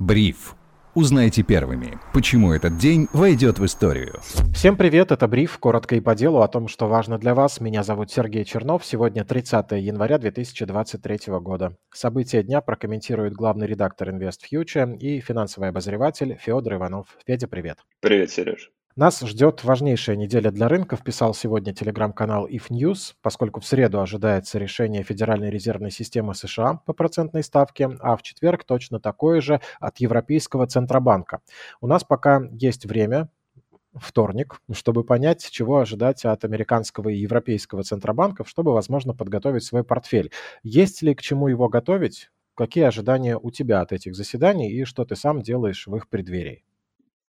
Бриф. Узнайте первыми, почему этот день войдет в историю. Всем привет, это Бриф, коротко и по делу о том, что важно для вас. Меня зовут Сергей Чернов, сегодня 30 января 2023 года. События дня прокомментирует главный редактор Invest Future и финансовый обозреватель Федор Иванов. Федя, привет. Привет, Сереж. Нас ждет важнейшая неделя для рынков, писал сегодня телеграм-канал If News, поскольку в среду ожидается решение Федеральной резервной системы США по процентной ставке, а в четверг точно такое же от Европейского Центробанка. У нас пока есть время, вторник, чтобы понять, чего ожидать от американского и европейского центробанков, чтобы, возможно, подготовить свой портфель. Есть ли к чему его готовить? Какие ожидания у тебя от этих заседаний и что ты сам делаешь в их преддверии?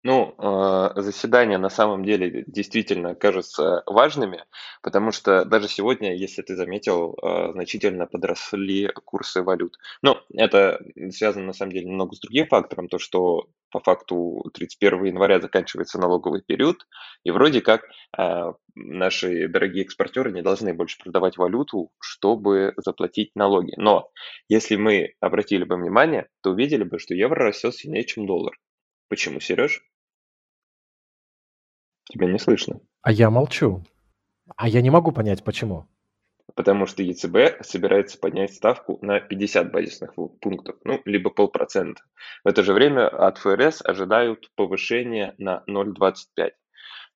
Ну, а, заседания на самом деле действительно кажутся важными, потому что даже сегодня, если ты заметил, а, значительно подросли курсы валют. Ну, это связано на самом деле немного с другим фактором, то что по факту 31 января заканчивается налоговый период, и вроде как а, наши дорогие экспортеры не должны больше продавать валюту, чтобы заплатить налоги. Но если мы обратили бы внимание, то увидели бы, что евро растет сильнее, чем доллар. Почему, Сереж? Тебя не слышно. А я молчу. А я не могу понять, почему. Потому что ЕЦБ собирается поднять ставку на 50 базисных пунктов, ну, либо полпроцента. В это же время от ФРС ожидают повышения на 0,25.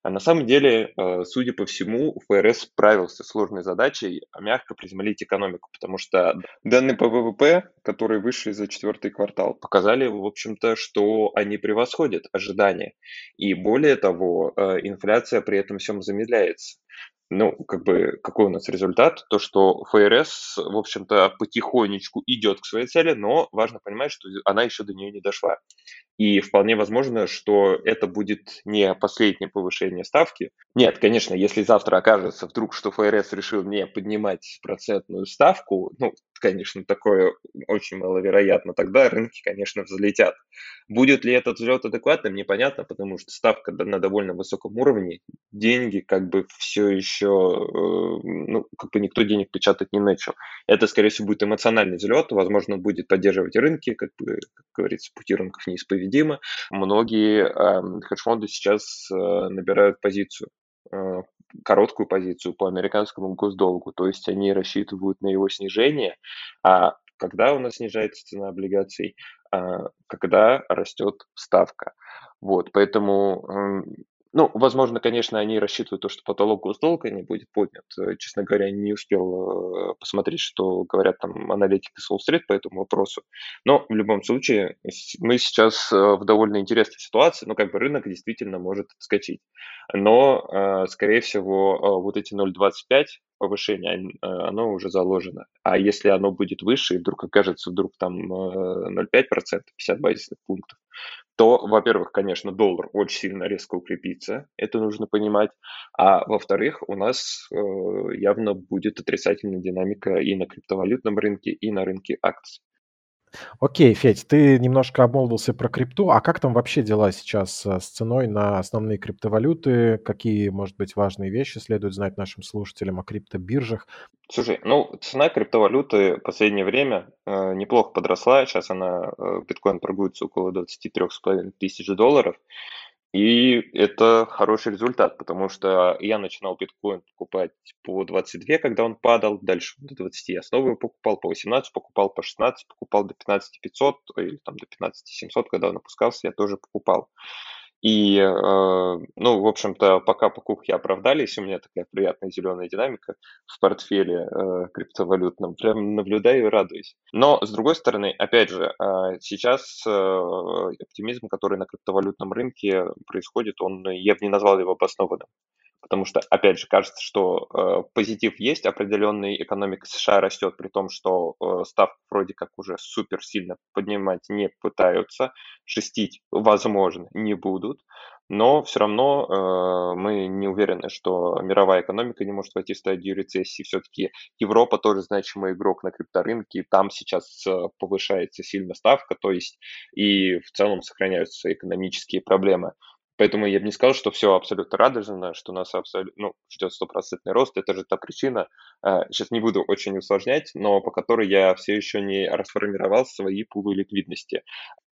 А на самом деле, э, судя по всему, ФРС справился с сложной задачей мягко приземлить экономику, потому что данные по ВВП, которые вышли за четвертый квартал, показали, в общем-то, что они превосходят ожидания. И более того, э, инфляция при этом всем замедляется ну, как бы, какой у нас результат? То, что ФРС, в общем-то, потихонечку идет к своей цели, но важно понимать, что она еще до нее не дошла. И вполне возможно, что это будет не последнее повышение ставки. Нет, конечно, если завтра окажется вдруг, что ФРС решил не поднимать процентную ставку, ну, конечно, такое очень маловероятно, тогда рынки, конечно, взлетят. Будет ли этот взлет адекватным, непонятно, потому что ставка на довольно высоком уровне, деньги как бы все еще, э, ну, как бы никто денег печатать не начал. Это, скорее всего, будет эмоциональный взлет, возможно, будет поддерживать рынки, как бы, как говорится, пути рынков неисповедимы. Многие э, хедж-фонды сейчас э, набирают позицию э, короткую позицию по американскому госдолгу, то есть они рассчитывают на его снижение, а когда у нас снижается цена облигаций, а, когда растет ставка. Вот, поэтому ну, возможно, конечно, они рассчитывают то, что потолок госдолга не будет поднят. Э, честно говоря, не успел э, посмотреть, что говорят там аналитики с Уолл-стрит по этому вопросу. Но в любом случае мы сейчас э, в довольно интересной ситуации, ну, как бы рынок действительно может отскочить. Но, скорее всего, вот эти 0,25 повышение, оно уже заложено. А если оно будет выше и вдруг окажется вдруг там 0,5%, 50 базисных пунктов, то, во-первых, конечно, доллар очень сильно резко укрепится, это нужно понимать, а во-вторых, у нас э, явно будет отрицательная динамика и на криптовалютном рынке, и на рынке акций. Окей, Федь, ты немножко обмолвился про крипту. А как там вообще дела сейчас э, с ценой на основные криптовалюты? Какие, может быть, важные вещи следует знать нашим слушателям о криптобиржах? Слушай, ну, цена криптовалюты в последнее время э, неплохо подросла. Сейчас она, э, биткоин торгуется около 23,5 тысяч долларов. И это хороший результат, потому что я начинал биткоин покупать по 22, когда он падал, дальше до 20 я снова его покупал, по 18 покупал, по 16 покупал, до 15 500 или там до 15 700, когда он опускался, я тоже покупал. И, э, ну, в общем-то, пока покупки оправдались, у меня такая приятная зеленая динамика в портфеле э, криптовалютном. Прям наблюдаю и радуюсь. Но, с другой стороны, опять же, э, сейчас оптимизм, который на криптовалютном рынке происходит, он, я бы не назвал его обоснованным потому что, опять же, кажется, что э, позитив есть, определенный экономика США растет, при том, что э, ставку вроде как уже супер сильно поднимать не пытаются, шестить, возможно, не будут, но все равно э, мы не уверены, что мировая экономика не может войти в стадию рецессии. Все-таки Европа тоже значимый игрок на крипторынке, и там сейчас э, повышается сильно ставка, то есть и в целом сохраняются экономические проблемы. Поэтому я бы не сказал, что все абсолютно радужно, что нас абсолютно, ну, ждет стопроцентный рост. Это же та причина, сейчас э, не буду очень усложнять, но по которой я все еще не расформировал свои пулы ликвидности.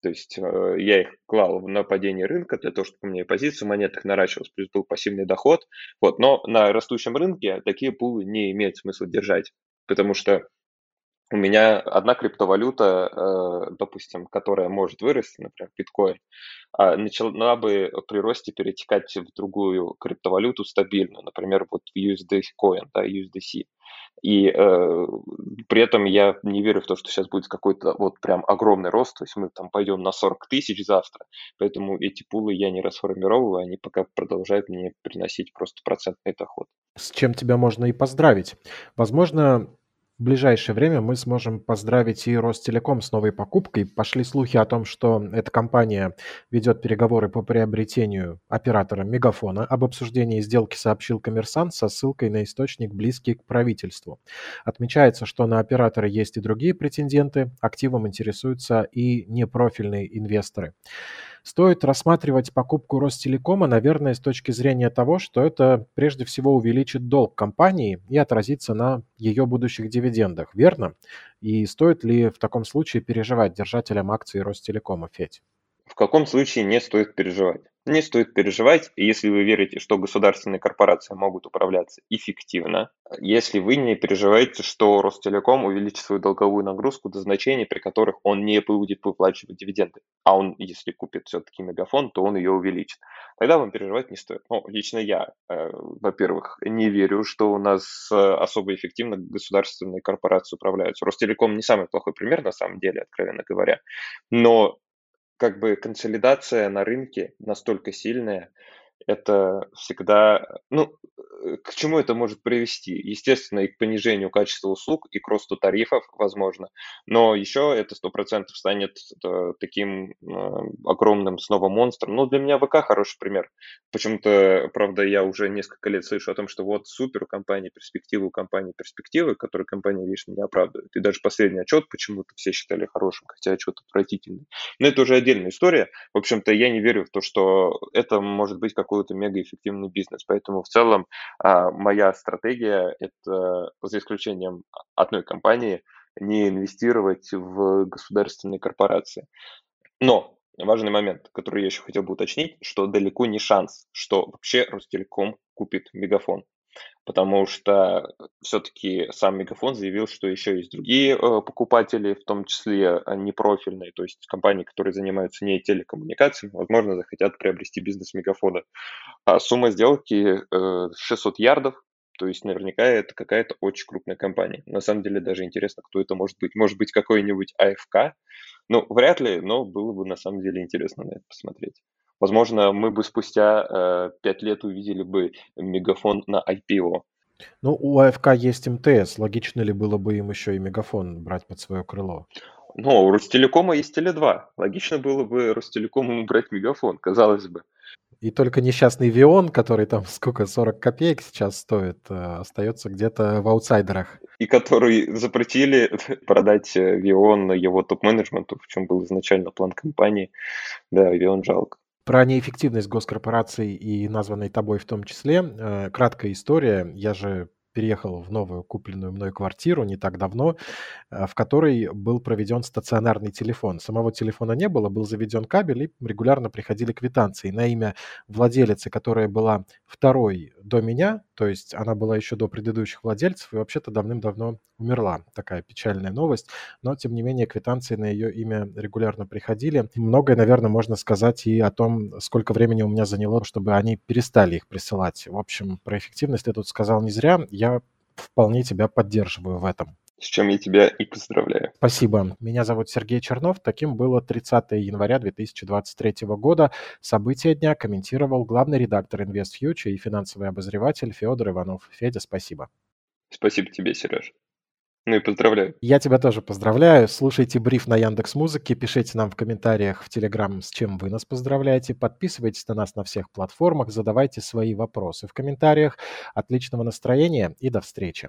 То есть э, я их клал на падение рынка для того, чтобы у меня позиция монетах наращивалась, плюс был пассивный доход. Вот. Но на растущем рынке такие пулы не имеет смысла держать, потому что у меня одна криптовалюта, э, допустим, которая может вырасти, например, биткоин, а, начала бы при росте перетекать в другую криптовалюту стабильно, например, вот в USD coin, да, USDC. И э, при этом я не верю в то, что сейчас будет какой-то вот прям огромный рост, то есть мы там пойдем на 40 тысяч завтра, поэтому эти пулы я не расформировываю, они пока продолжают мне приносить просто процентный доход. С чем тебя можно и поздравить. Возможно, в ближайшее время мы сможем поздравить и Ростелеком с новой покупкой. Пошли слухи о том, что эта компания ведет переговоры по приобретению оператора Мегафона. Об обсуждении сделки сообщил коммерсант со ссылкой на источник, близкий к правительству. Отмечается, что на оператора есть и другие претенденты. Активом интересуются и непрофильные инвесторы. Стоит рассматривать покупку Ростелекома, наверное, с точки зрения того, что это прежде всего увеличит долг компании и отразится на ее будущих дивидендах, верно? И стоит ли в таком случае переживать держателям акций Ростелекома, Федь? В каком случае не стоит переживать? Не стоит переживать, если вы верите, что государственные корпорации могут управляться эффективно, если вы не переживаете, что Ростелеком увеличит свою долговую нагрузку до значений, при которых он не будет выплачивать дивиденды. А он, если купит все-таки мегафон, то он ее увеличит. Тогда вам переживать не стоит. Ну, лично я, э, во-первых, не верю, что у нас э, особо эффективно государственные корпорации управляются. Ростелеком не самый плохой пример, на самом деле, откровенно говоря. Но как бы консолидация на рынке настолько сильная, это всегда, ну, э, к чему это может привести? Естественно, и к понижению качества услуг, и к росту тарифов, возможно, но еще это сто процентов станет э, таким э, огромным снова монстром. Ну, для меня ВК хороший пример. Почему-то, правда, я уже несколько лет слышу о том, что вот супер у компании перспективы, у компании перспективы, которые компания вечно не оправдывает. И даже последний отчет почему-то все считали хорошим, хотя отчет отвратительный. Но это уже отдельная история. В общем-то, я не верю в то, что это может быть как какой-то мегаэффективный бизнес. Поэтому в целом а, моя стратегия – это, за исключением одной компании, не инвестировать в государственные корпорации. Но важный момент, который я еще хотел бы уточнить, что далеко не шанс, что вообще Ростелеком купит Мегафон потому что все-таки сам Мегафон заявил, что еще есть другие э, покупатели, в том числе э, непрофильные, то есть компании, которые занимаются не телекоммуникациями, возможно, захотят приобрести бизнес Мегафона. А сумма сделки 600 э, ярдов, то есть наверняка это какая-то очень крупная компания. На самом деле даже интересно, кто это может быть. Может быть какой-нибудь АФК? Ну, вряд ли, но было бы на самом деле интересно на это посмотреть. Возможно, мы бы спустя э, лет увидели бы мегафон на IPO. Ну, у АФК есть МТС. Логично ли было бы им еще и мегафон брать под свое крыло? Ну, у Ростелекома есть Теле2. Логично было бы Ростелекому брать мегафон, казалось бы. И только несчастный Вион, который там сколько, 40 копеек сейчас стоит, э, остается где-то в аутсайдерах. И который запретили продать э, Вион его топ-менеджменту, в чем был изначально план компании. Да, Вион жалко. Про неэффективность госкорпораций и названной тобой в том числе. Э, краткая история. Я же переехал в новую купленную мной квартиру не так давно, э, в которой был проведен стационарный телефон. Самого телефона не было, был заведен кабель, и регулярно приходили квитанции на имя владелицы, которая была второй до меня, то есть она была еще до предыдущих владельцев и вообще-то давным-давно умерла. Такая печальная новость, но тем не менее квитанции на ее имя регулярно приходили. Многое, наверное, можно сказать и о том, сколько времени у меня заняло, чтобы они перестали их присылать. В общем, про эффективность я тут сказал не зря. Я вполне тебя поддерживаю в этом. С чем я тебя и поздравляю. Спасибо. Меня зовут Сергей Чернов. Таким было 30 января 2023 года. События дня комментировал главный редактор InvestFuture и финансовый обозреватель Федор Иванов. Федя, спасибо. Спасибо тебе, Сереж. Ну и поздравляю. Я тебя тоже поздравляю. Слушайте бриф на Яндекс Музыке, пишите нам в комментариях в Телеграм, с чем вы нас поздравляете. Подписывайтесь на нас на всех платформах, задавайте свои вопросы в комментариях. Отличного настроения и до встречи.